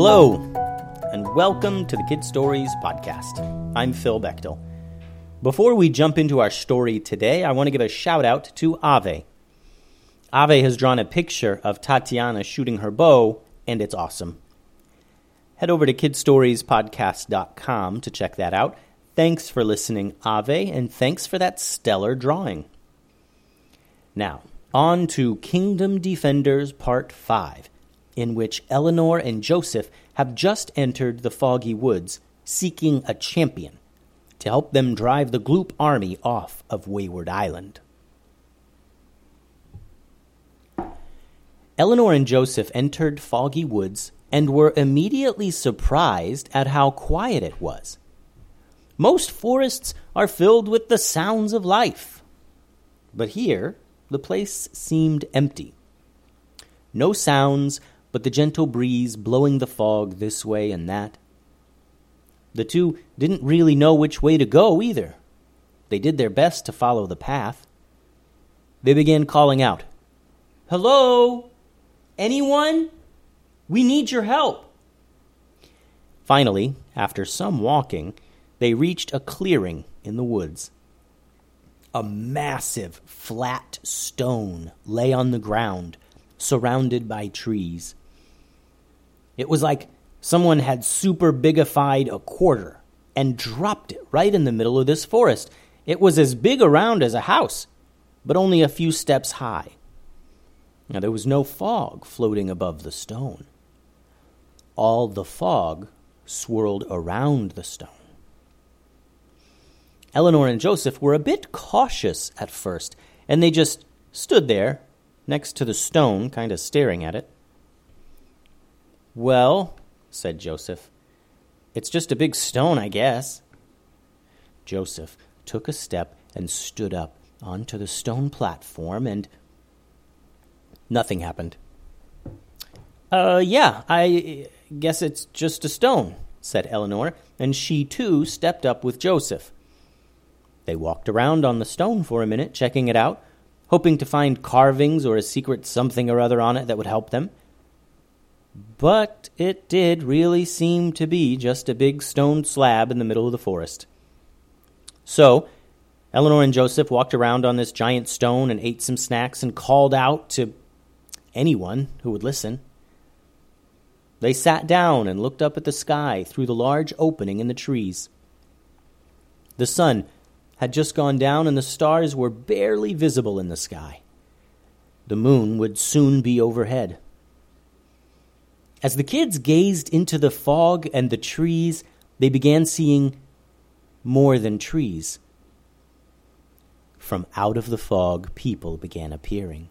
Hello, and welcome to the Kid Stories Podcast. I'm Phil Bechtel. Before we jump into our story today, I want to give a shout out to Ave. Ave has drawn a picture of Tatiana shooting her bow, and it's awesome. Head over to kidstoriespodcast.com to check that out. Thanks for listening, Ave, and thanks for that stellar drawing. Now, on to Kingdom Defenders Part 5 in which Eleanor and Joseph have just entered the foggy woods seeking a champion to help them drive the Gloop army off of Wayward Island. Eleanor and Joseph entered Foggy Woods and were immediately surprised at how quiet it was. Most forests are filled with the sounds of life, but here the place seemed empty. No sounds but the gentle breeze blowing the fog this way and that. The two didn't really know which way to go either. They did their best to follow the path. They began calling out, Hello? Anyone? We need your help. Finally, after some walking, they reached a clearing in the woods. A massive, flat stone lay on the ground, surrounded by trees. It was like someone had super bigified a quarter and dropped it right in the middle of this forest. It was as big around as a house, but only a few steps high. Now, there was no fog floating above the stone. All the fog swirled around the stone. Eleanor and Joseph were a bit cautious at first, and they just stood there next to the stone, kind of staring at it. Well, said Joseph, it's just a big stone, I guess. Joseph took a step and stood up onto the stone platform, and nothing happened. Uh, yeah, I guess it's just a stone, said Eleanor, and she too stepped up with Joseph. They walked around on the stone for a minute, checking it out, hoping to find carvings or a secret something or other on it that would help them. But it did really seem to be just a big stone slab in the middle of the forest. So, Eleanor and Joseph walked around on this giant stone and ate some snacks and called out to anyone who would listen. They sat down and looked up at the sky through the large opening in the trees. The sun had just gone down and the stars were barely visible in the sky. The moon would soon be overhead. As the kids gazed into the fog and the trees, they began seeing more than trees. From out of the fog, people began appearing.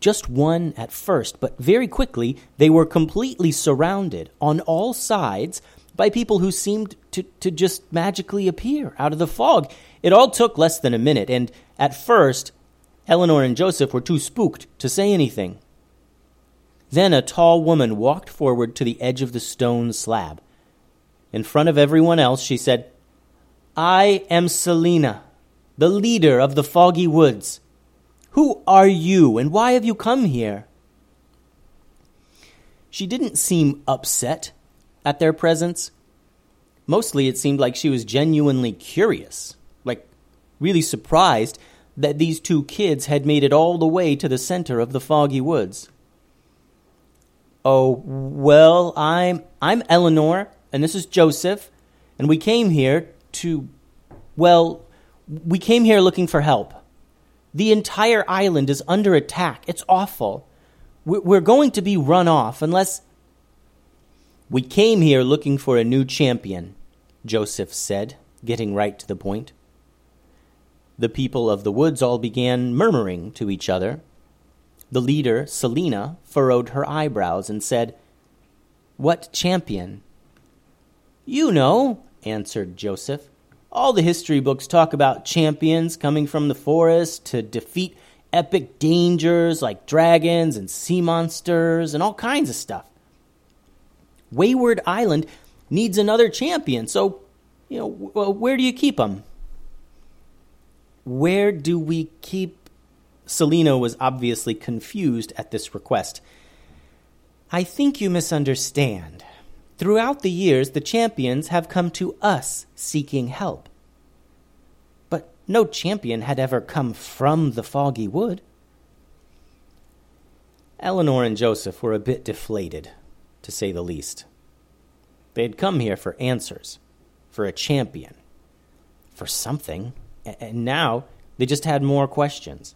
Just one at first, but very quickly they were completely surrounded on all sides by people who seemed to, to just magically appear out of the fog. It all took less than a minute, and at first, Eleanor and Joseph were too spooked to say anything. Then a tall woman walked forward to the edge of the stone slab. In front of everyone else, she said, I am Selina, the leader of the foggy woods. Who are you, and why have you come here? She didn't seem upset at their presence. Mostly it seemed like she was genuinely curious, like really surprised that these two kids had made it all the way to the center of the foggy woods. Oh, well, I'm I'm Eleanor and this is Joseph and we came here to well, we came here looking for help. The entire island is under attack. It's awful. We're going to be run off unless we came here looking for a new champion, Joseph said, getting right to the point. The people of the woods all began murmuring to each other the leader, Selina, furrowed her eyebrows and said, What champion? You know, answered Joseph. All the history books talk about champions coming from the forest to defeat epic dangers like dragons and sea monsters and all kinds of stuff. Wayward Island needs another champion, so, you know, where do you keep them? Where do we keep Selina was obviously confused at this request. I think you misunderstand. Throughout the years, the champions have come to us seeking help. But no champion had ever come from the foggy wood. Eleanor and Joseph were a bit deflated, to say the least. They had come here for answers, for a champion, for something, and now they just had more questions.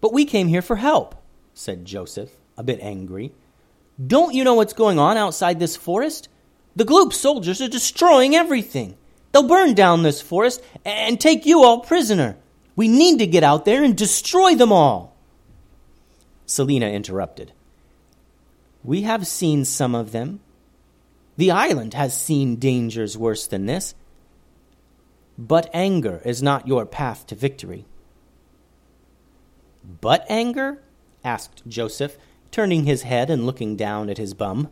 But we came here for help, said Joseph, a bit angry. Don't you know what's going on outside this forest? The Gloop soldiers are destroying everything. They'll burn down this forest and take you all prisoner. We need to get out there and destroy them all. Selina interrupted. We have seen some of them. The island has seen dangers worse than this. But anger is not your path to victory. But anger? asked Joseph, turning his head and looking down at his bum.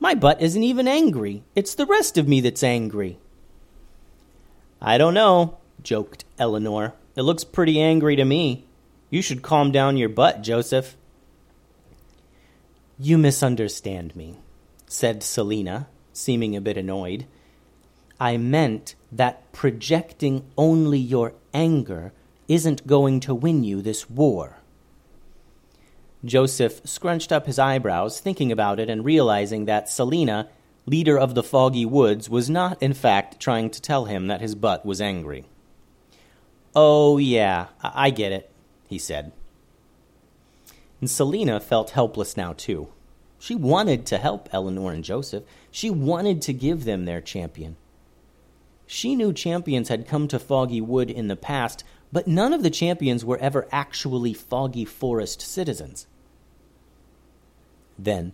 My butt isn't even angry. It's the rest of me that's angry. I don't know, joked Eleanor. It looks pretty angry to me. You should calm down your butt, Joseph. You misunderstand me, said Selina, seeming a bit annoyed. I meant that projecting only your anger isn't going to win you this war. Joseph scrunched up his eyebrows, thinking about it and realizing that Selina, leader of the Foggy Woods, was not, in fact, trying to tell him that his butt was angry. Oh, yeah, I, I get it, he said. And Selina felt helpless now, too. She wanted to help Eleanor and Joseph. She wanted to give them their champion. She knew champions had come to Foggy Wood in the past, but none of the champions were ever actually Foggy Forest citizens. Then,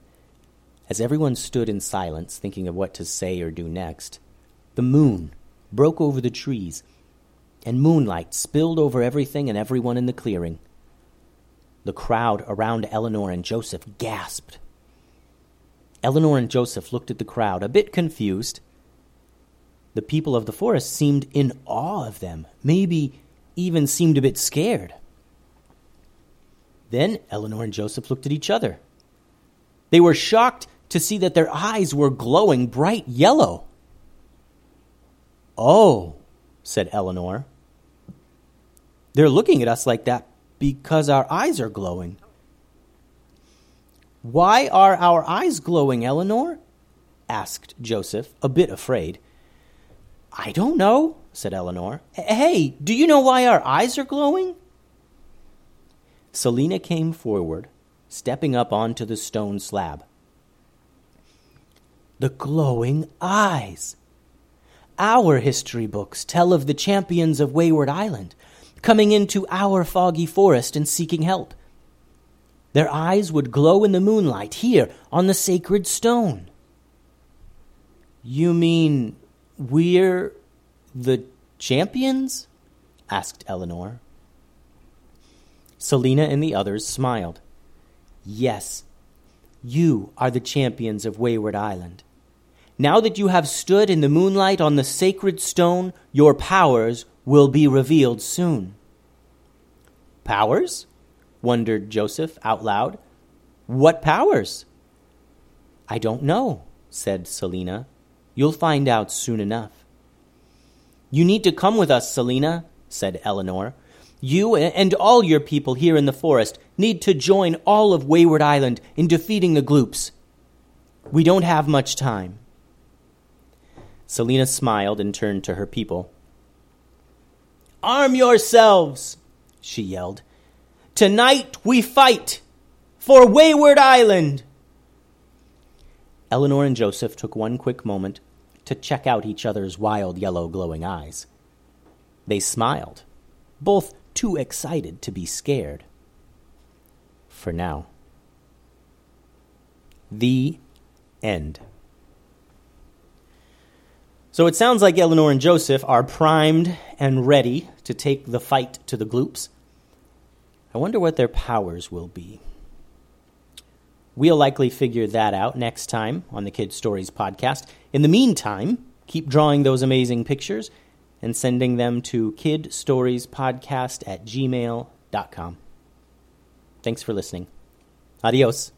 as everyone stood in silence, thinking of what to say or do next, the moon broke over the trees, and moonlight spilled over everything and everyone in the clearing. The crowd around Eleanor and Joseph gasped. Eleanor and Joseph looked at the crowd, a bit confused. The people of the forest seemed in awe of them, maybe even seemed a bit scared. Then Eleanor and Joseph looked at each other. They were shocked to see that their eyes were glowing bright yellow. Oh, said Eleanor. They're looking at us like that because our eyes are glowing. Why are our eyes glowing, Eleanor? asked Joseph, a bit afraid. I don't know, said Eleanor. Hey, do you know why our eyes are glowing? Selina came forward stepping up onto the stone slab. The glowing eyes. Our history books tell of the champions of Wayward Island coming into our foggy forest and seeking help. Their eyes would glow in the moonlight here on the sacred stone. You mean we're the champions? asked Eleanor. Selina and the others smiled. Yes, you are the champions of Wayward Island. Now that you have stood in the moonlight on the sacred stone, your powers will be revealed soon. Powers? wondered Joseph out loud. What powers? I don't know, said Selina. You'll find out soon enough. You need to come with us, Selina, said Eleanor. You and all your people here in the forest need to join all of Wayward Island in defeating the Gloops. We don't have much time. Selina smiled and turned to her people. Arm yourselves, she yelled. Tonight we fight for Wayward Island. Eleanor and Joseph took one quick moment to check out each other's wild yellow glowing eyes. They smiled, both too excited to be scared. For now. The end. So it sounds like Eleanor and Joseph are primed and ready to take the fight to the Gloops. I wonder what their powers will be. We'll likely figure that out next time on the Kid Stories podcast. In the meantime, keep drawing those amazing pictures and sending them to kidstoriespodcast at gmail.com. Thanks for listening. Adios.